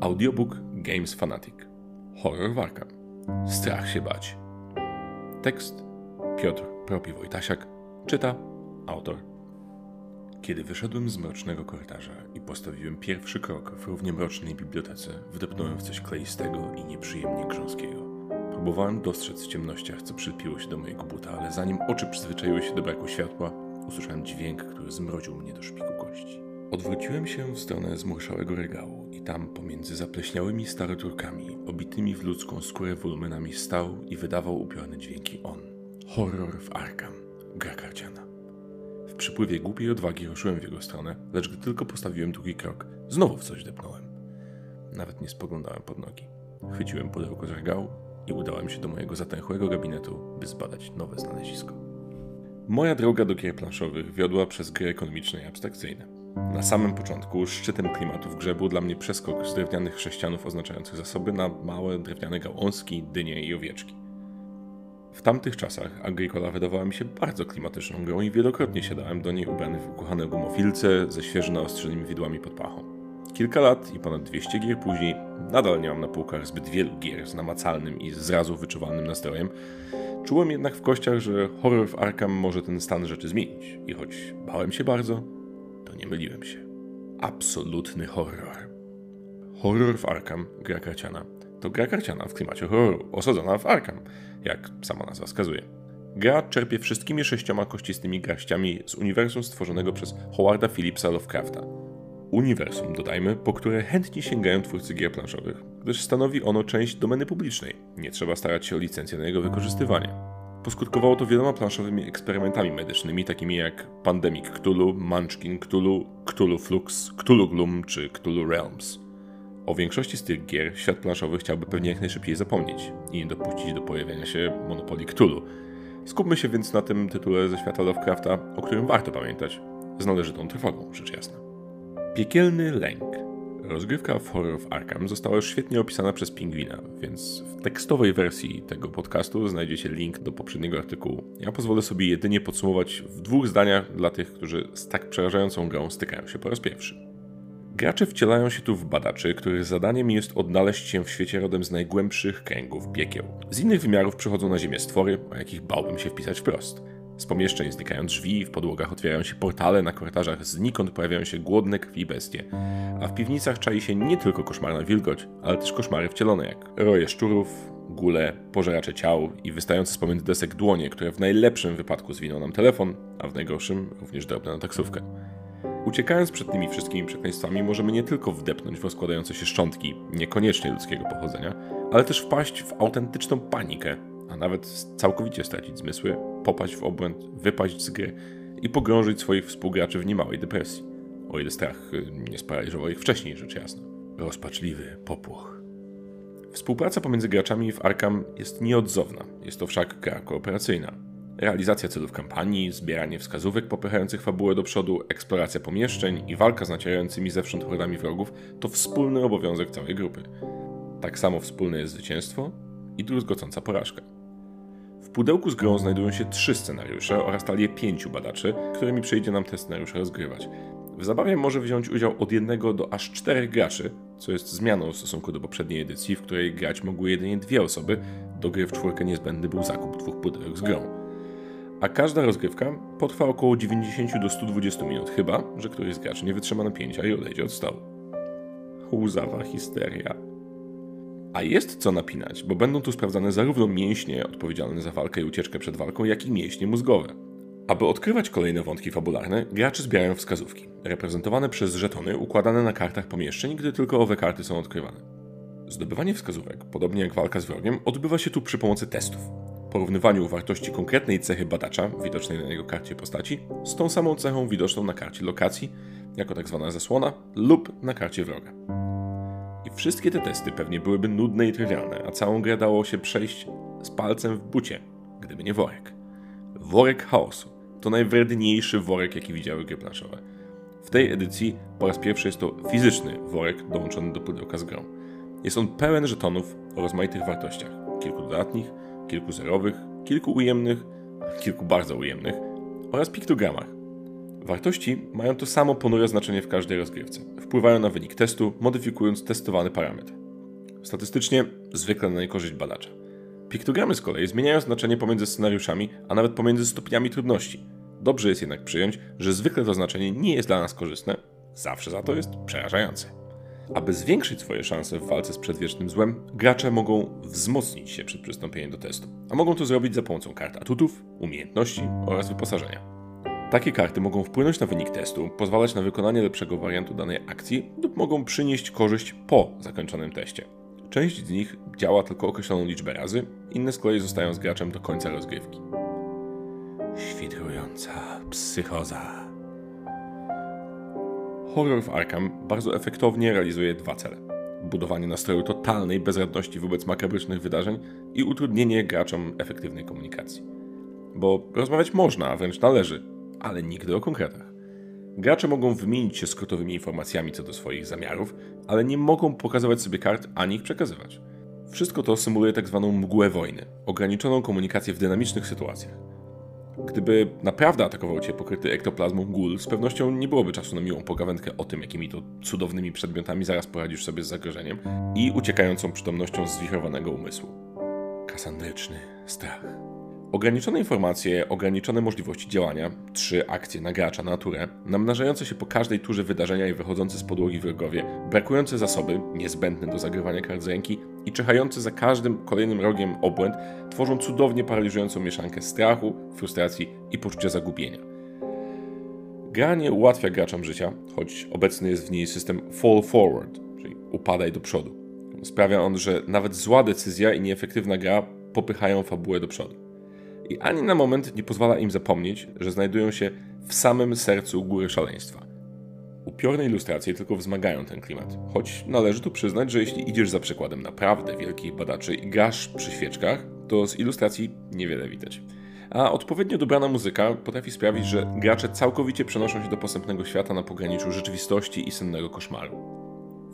Audiobook Games Fanatic. Horror Warka. Strach się bać. Tekst Piotr Propi Wojtasiak. Czyta autor. Kiedy wyszedłem z mrocznego korytarza i postawiłem pierwszy krok w równie mrocznej bibliotece, wdepnąłem w coś kleistego i nieprzyjemnie grząskiego. Próbowałem dostrzec w ciemnościach, co przypiło się do mojego buta, ale zanim oczy przyzwyczaiły się do braku światła, usłyszałem dźwięk, który zmroził mnie do szpiku kości. Odwróciłem się w stronę zmurszałego regału i tam pomiędzy zapleśniałymi staroturkami, obitymi w ludzką skórę wolumenami stał i wydawał upiorne dźwięki on. Horror w Arkham. Gra karciana. W przypływie głupiej odwagi ruszyłem w jego stronę, lecz gdy tylko postawiłem drugi krok, znowu w coś depnąłem. Nawet nie spoglądałem pod nogi. Chwyciłem pudełko z regału i udałem się do mojego zatęchłego gabinetu, by zbadać nowe znalezisko. Moja droga do gier planszowych wiodła przez gry ekonomiczne i abstrakcyjne. Na samym początku szczytem klimatu w grze był dla mnie przeskok z drewnianych chrześcijanów oznaczających zasoby na małe drewniane gałązki, dynie i owieczki. W tamtych czasach Agricola wydawała mi się bardzo klimatyczną grą i wielokrotnie siadałem do niej ubrany w ukochane gumofilce ze świeżo naostrzonymi widłami pod pachą. Kilka lat i ponad 200 gier później nadal nie mam na półkach zbyt wielu gier z namacalnym i zrazu wyczuwalnym nastrojem. Czułem jednak w kościach, że horror w Arkham może ten stan rzeczy zmienić i choć bałem się bardzo, to nie myliłem się. Absolutny horror. Horror w Arkham, gra karciana, to gra karciana w klimacie horroru, osadzona w Arkham, jak sama nazwa wskazuje. Gra czerpie wszystkimi sześcioma kościstymi garściami z uniwersum stworzonego przez Howarda Phillipsa Lovecrafta. Uniwersum, dodajmy, po które chętnie sięgają twórcy gier planszowych, gdyż stanowi ono część domeny publicznej. Nie trzeba starać się o licencję na jego wykorzystywanie. Poskutkowało to wieloma planszowymi eksperymentami medycznymi, takimi jak Pandemic Cthulhu, Munchkin Cthulhu, Cthulhu Flux, Cthulhu Gloom czy Cthulhu Realms. O większości z tych gier świat planszowy chciałby pewnie jak najszybciej zapomnieć i nie dopuścić do pojawienia się monopolii Cthulhu. Skupmy się więc na tym tytule ze świata Lovecrafta, o którym warto pamiętać, z należytą trwogą, rzecz jasna. Piekielny lęk. Rozgrywka w Horror of Arkham została już świetnie opisana przez Pingwina, więc w tekstowej wersji tego podcastu znajdziecie link do poprzedniego artykułu. Ja pozwolę sobie jedynie podsumować w dwóch zdaniach dla tych, którzy z tak przerażającą grą stykają się po raz pierwszy. Gracze wcielają się tu w badaczy, których zadaniem jest odnaleźć się w świecie rodem z najgłębszych kręgów piekieł. Z innych wymiarów przychodzą na Ziemię stwory, o jakich bałbym się wpisać wprost. Z pomieszczeń znikają drzwi, w podłogach otwierają się portale, na korytarzach znikąd pojawiają się głodne krwi bestie. A w piwnicach czai się nie tylko koszmarna wilgoć, ale też koszmary wcielone jak roje szczurów, gule, pożeracze ciał i wystające z pomiędzy desek dłonie, które w najlepszym wypadku zwiną nam telefon, a w najgorszym również drobne na taksówkę. Uciekając przed tymi wszystkimi przekleństwami, możemy nie tylko wdepnąć w rozkładające się szczątki, niekoniecznie ludzkiego pochodzenia, ale też wpaść w autentyczną panikę, a nawet całkowicie stracić zmysły, popaść w obłęd, wypaść z gry i pogrążyć swoich współgraczy w niemałej depresji. O ile strach y, nie sparaliżował ich wcześniej, rzecz jasna. Rozpaczliwy popłoch. Współpraca pomiędzy graczami w Arkham jest nieodzowna, jest to wszak gra kooperacyjna. Realizacja celów kampanii, zbieranie wskazówek popychających fabułę do przodu, eksploracja pomieszczeń i walka z nacierającymi zewsząd hordami wrogów to wspólny obowiązek całej grupy. Tak samo wspólne jest zwycięstwo i druzgocąca porażka. W pudełku z grą znajdują się trzy scenariusze oraz talie pięciu badaczy, którymi przyjdzie nam te scenariusze rozgrywać. W zabawie może wziąć udział od jednego do aż czterech graczy, co jest zmianą w stosunku do poprzedniej edycji, w której grać mogły jedynie dwie osoby. Do gry w czwórkę niezbędny był zakup dwóch pudełek z grą a każda rozgrywka potrwa około 90 do 120 minut, chyba że któryś z graczy nie wytrzyma napięcia i odejdzie od stołu. Łzawa histeria. A jest co napinać, bo będą tu sprawdzane zarówno mięśnie odpowiedzialne za walkę i ucieczkę przed walką, jak i mięśnie mózgowe. Aby odkrywać kolejne wątki fabularne, gracze zbierają wskazówki, reprezentowane przez żetony układane na kartach pomieszczeń, gdy tylko owe karty są odkrywane. Zdobywanie wskazówek, podobnie jak walka z wrogiem, odbywa się tu przy pomocy testów porównywaniu wartości konkretnej cechy badacza, widocznej na jego karcie postaci, z tą samą cechą widoczną na karcie lokacji, jako tak zwana zasłona, lub na karcie wroga. Wszystkie te testy pewnie byłyby nudne i trywialne, a całą grę dało się przejść z palcem w bucie, gdyby nie worek. Worek chaosu to najwredniejszy worek, jaki widziały gry planszowe. W tej edycji po raz pierwszy jest to fizyczny worek dołączony do pudełka z grą. Jest on pełen żetonów o rozmaitych wartościach, kilku dodatnich, kilku zerowych, kilku ujemnych, kilku bardzo ujemnych oraz piktogramach. Wartości mają to samo ponure znaczenie w każdej rozgrywce. Wpływają na wynik testu, modyfikując testowany parametr. Statystycznie zwykle na niekorzyść badacza. Piktogramy z kolei zmieniają znaczenie pomiędzy scenariuszami, a nawet pomiędzy stopniami trudności. Dobrze jest jednak przyjąć, że zwykle to znaczenie nie jest dla nas korzystne, zawsze za to jest przerażające. Aby zwiększyć swoje szanse w walce z przedwiecznym złem, gracze mogą wzmocnić się przed przystąpieniem do testu, a mogą to zrobić za pomocą kart atutów, umiejętności oraz wyposażenia. Takie karty mogą wpłynąć na wynik testu, pozwalać na wykonanie lepszego wariantu danej akcji lub mogą przynieść korzyść po zakończonym teście. Część z nich działa tylko określoną liczbę razy, inne z kolei zostają z graczem do końca rozgrywki. Świdrująca psychoza. Horror w Arkham bardzo efektownie realizuje dwa cele. Budowanie nastroju totalnej bezradności wobec makabrycznych wydarzeń i utrudnienie graczom efektywnej komunikacji. Bo rozmawiać można, a wręcz należy, ale nigdy o konkretach. Gracze mogą wymienić się skrótowymi informacjami co do swoich zamiarów, ale nie mogą pokazywać sobie kart ani ich przekazywać. Wszystko to symuluje tak zwaną mgłę wojny, ograniczoną komunikację w dynamicznych sytuacjach. Gdyby naprawdę atakował cię pokryty ektoplazmą gul, z pewnością nie byłoby czasu na miłą pogawędkę o tym, jakimi to cudownymi przedmiotami zaraz poradzisz sobie z zagrożeniem i uciekającą przytomnością zwichrowanego umysłu. Kasandryczny strach. Ograniczone informacje, ograniczone możliwości działania, trzy akcje na gracza, naturę, namnażające się po każdej turze wydarzenia i wychodzące z podłogi wrogowie, brakujące zasoby, niezbędne do zagrywania kart z ręki i czechające za każdym kolejnym rogiem obłęd, tworzą cudownie paraliżującą mieszankę strachu, frustracji i poczucia zagubienia. Gra nie ułatwia graczom życia, choć obecny jest w niej system fall forward, czyli upadaj do przodu. Sprawia on, że nawet zła decyzja i nieefektywna gra popychają fabułę do przodu i ani na moment nie pozwala im zapomnieć, że znajdują się w samym sercu góry szaleństwa. Upiorne ilustracje tylko wzmagają ten klimat, choć należy tu przyznać, że jeśli idziesz za przykładem naprawdę wielkich badaczy i grasz przy świeczkach, to z ilustracji niewiele widać. A odpowiednio dobrana muzyka potrafi sprawić, że gracze całkowicie przenoszą się do posępnego świata na pograniczu rzeczywistości i sennego koszmaru.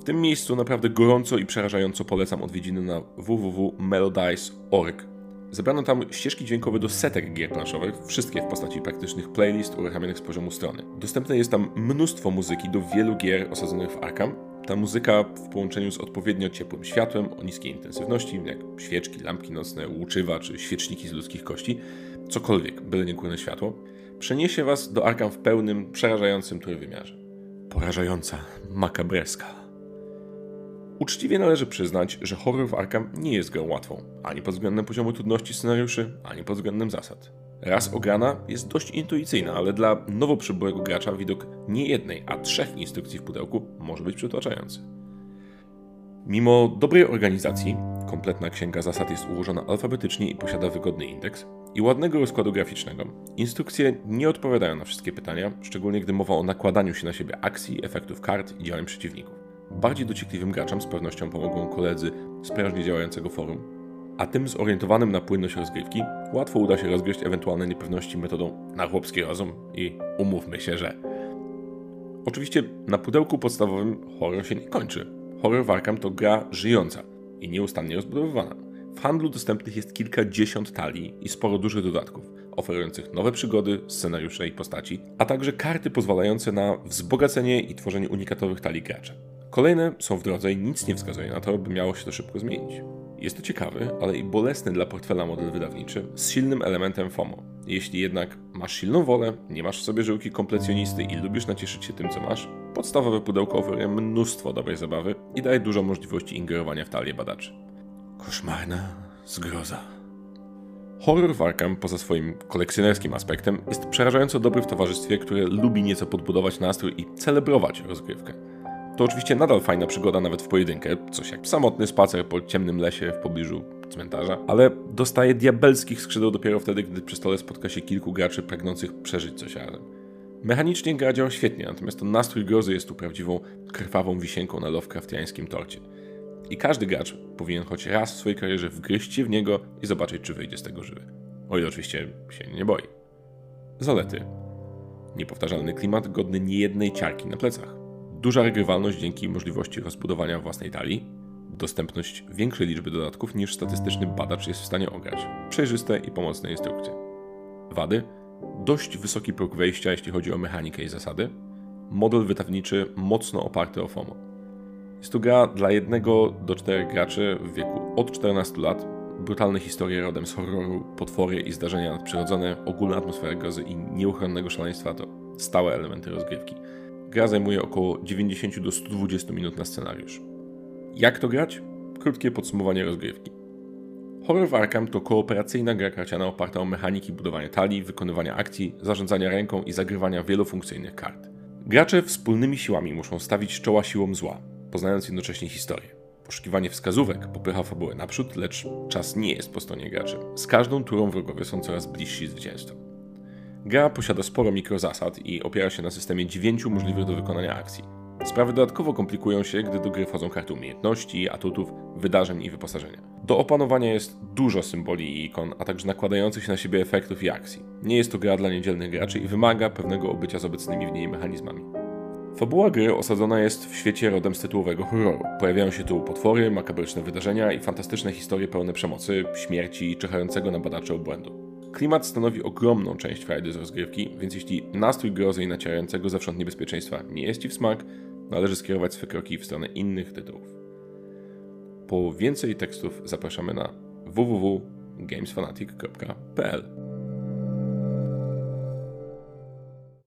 W tym miejscu naprawdę gorąco i przerażająco polecam odwiedziny na www.melodice.org Zebrano tam ścieżki dźwiękowe do setek gier planszowych, wszystkie w postaci praktycznych playlist uruchamianych z poziomu strony. Dostępne jest tam mnóstwo muzyki do wielu gier osadzonych w Arkham. Ta muzyka w połączeniu z odpowiednio ciepłym światłem o niskiej intensywności, jak świeczki, lampki nocne, łuczywa czy świeczniki z ludzkich kości, cokolwiek, byle nie główne światło, przeniesie was do Arkham w pełnym, przerażającym trójwymiarze. Porażająca, makabreska. Uczciwie należy przyznać, że horror w Arkham nie jest grą łatwą, ani pod względem poziomu trudności scenariuszy, ani pod względem zasad. Raz ograna jest dość intuicyjna, ale dla nowo przybyłego gracza widok nie jednej, a trzech instrukcji w pudełku może być przytłaczający. Mimo dobrej organizacji, kompletna księga zasad jest ułożona alfabetycznie i posiada wygodny indeks, i ładnego rozkładu graficznego, instrukcje nie odpowiadają na wszystkie pytania, szczególnie gdy mowa o nakładaniu się na siebie akcji, efektów kart i działań przeciwników. Bardziej dociekliwym graczom z pewnością pomogą koledzy z prężnie działającego forum, a tym zorientowanym na płynność rozgrywki łatwo uda się rozgryźć ewentualne niepewności metodą na chłopski rozum i umówmy się, że... Oczywiście na pudełku podstawowym horror się nie kończy. Horror w Arkham to gra żyjąca i nieustannie rozbudowywana. W handlu dostępnych jest kilkadziesiąt talii i sporo dużych dodatków, oferujących nowe przygody, scenariusze i postaci, a także karty pozwalające na wzbogacenie i tworzenie unikatowych talii gracza. Kolejne są w drodze i nic nie wskazuje na to, by miało się to szybko zmienić. Jest to ciekawy, ale i bolesny dla portfela model wydawniczy z silnym elementem FOMO. Jeśli jednak masz silną wolę, nie masz w sobie żyłki kompletsionisty i lubisz nacieszyć się tym, co masz, podstawowe pudełko oferuje mnóstwo dobrej zabawy i daje dużo możliwości ingerowania w talię badaczy. Koszmarna zgroza. Horror w Arkham, poza swoim kolekcjonerskim aspektem, jest przerażająco dobry w towarzystwie, które lubi nieco podbudować nastrój i celebrować rozgrywkę. To oczywiście nadal fajna przygoda nawet w pojedynkę, coś jak samotny spacer po ciemnym lesie w pobliżu cmentarza, ale dostaje diabelskich skrzydeł dopiero wtedy, gdy przy stole spotka się kilku graczy pragnących przeżyć coś razem. Mechanicznie gra działa świetnie, natomiast to nastrój grozy jest tu prawdziwą, krwawą wisienką na Lovecraftiańskim torcie. I każdy gracz powinien choć raz w swojej karierze wgryźć się w niego i zobaczyć, czy wyjdzie z tego żywy. O ile oczywiście się nie boi. Zalety. Niepowtarzalny klimat godny niejednej ciarki na plecach. Duża regrywalność dzięki możliwości rozbudowania własnej talii, dostępność większej liczby dodatków niż statystyczny badacz jest w stanie ograć, przejrzyste i pomocne instrukcje. Wady? dość wysoki próg wejścia, jeśli chodzi o mechanikę i zasady, model wydawniczy mocno oparty o FOMO. Jest to gra dla jednego do czterech graczy w wieku od 14 lat, brutalne historie rodem z horroru, potwory i zdarzenia nadprzyrodzone, ogólna atmosfera grozy i nieuchronnego szaleństwa to stałe elementy rozgrywki. Gra zajmuje około 90 do 120 minut na scenariusz. Jak to grać? Krótkie podsumowanie rozgrywki. Horror w Arkham to kooperacyjna gra karciana oparta o mechaniki budowania talii, wykonywania akcji, zarządzania ręką i zagrywania wielofunkcyjnych kart. Gracze wspólnymi siłami muszą stawić czoła siłom zła, poznając jednocześnie historię. Poszukiwanie wskazówek popycha fabułę naprzód, lecz czas nie jest po stronie graczy. Z każdą turą wrogowie są coraz bliżsi zwycięstwa. Gra posiada sporo mikrozasad i opiera się na systemie dziewięciu możliwych do wykonania akcji. Sprawy dodatkowo komplikują się, gdy do gry wchodzą karty umiejętności, atutów, wydarzeń i wyposażenia. Do opanowania jest dużo symboli i ikon, a także nakładających się na siebie efektów i akcji. Nie jest to gra dla niedzielnych graczy i wymaga pewnego obycia z obecnymi w niej mechanizmami. Fabuła gry osadzona jest w świecie rodem z tytułowego horroru. Pojawiają się tu potwory, makabryczne wydarzenia i fantastyczne historie pełne przemocy, śmierci i czekającego na badacze obłędu. Klimat stanowi ogromną część frajdy z rozgrywki, więc jeśli nastrój grozy i nacierającego zewsząd niebezpieczeństwa nie jest Ci w smak, należy skierować swe kroki w stronę innych tytułów. Po więcej tekstów zapraszamy na www.gamesfanatic.pl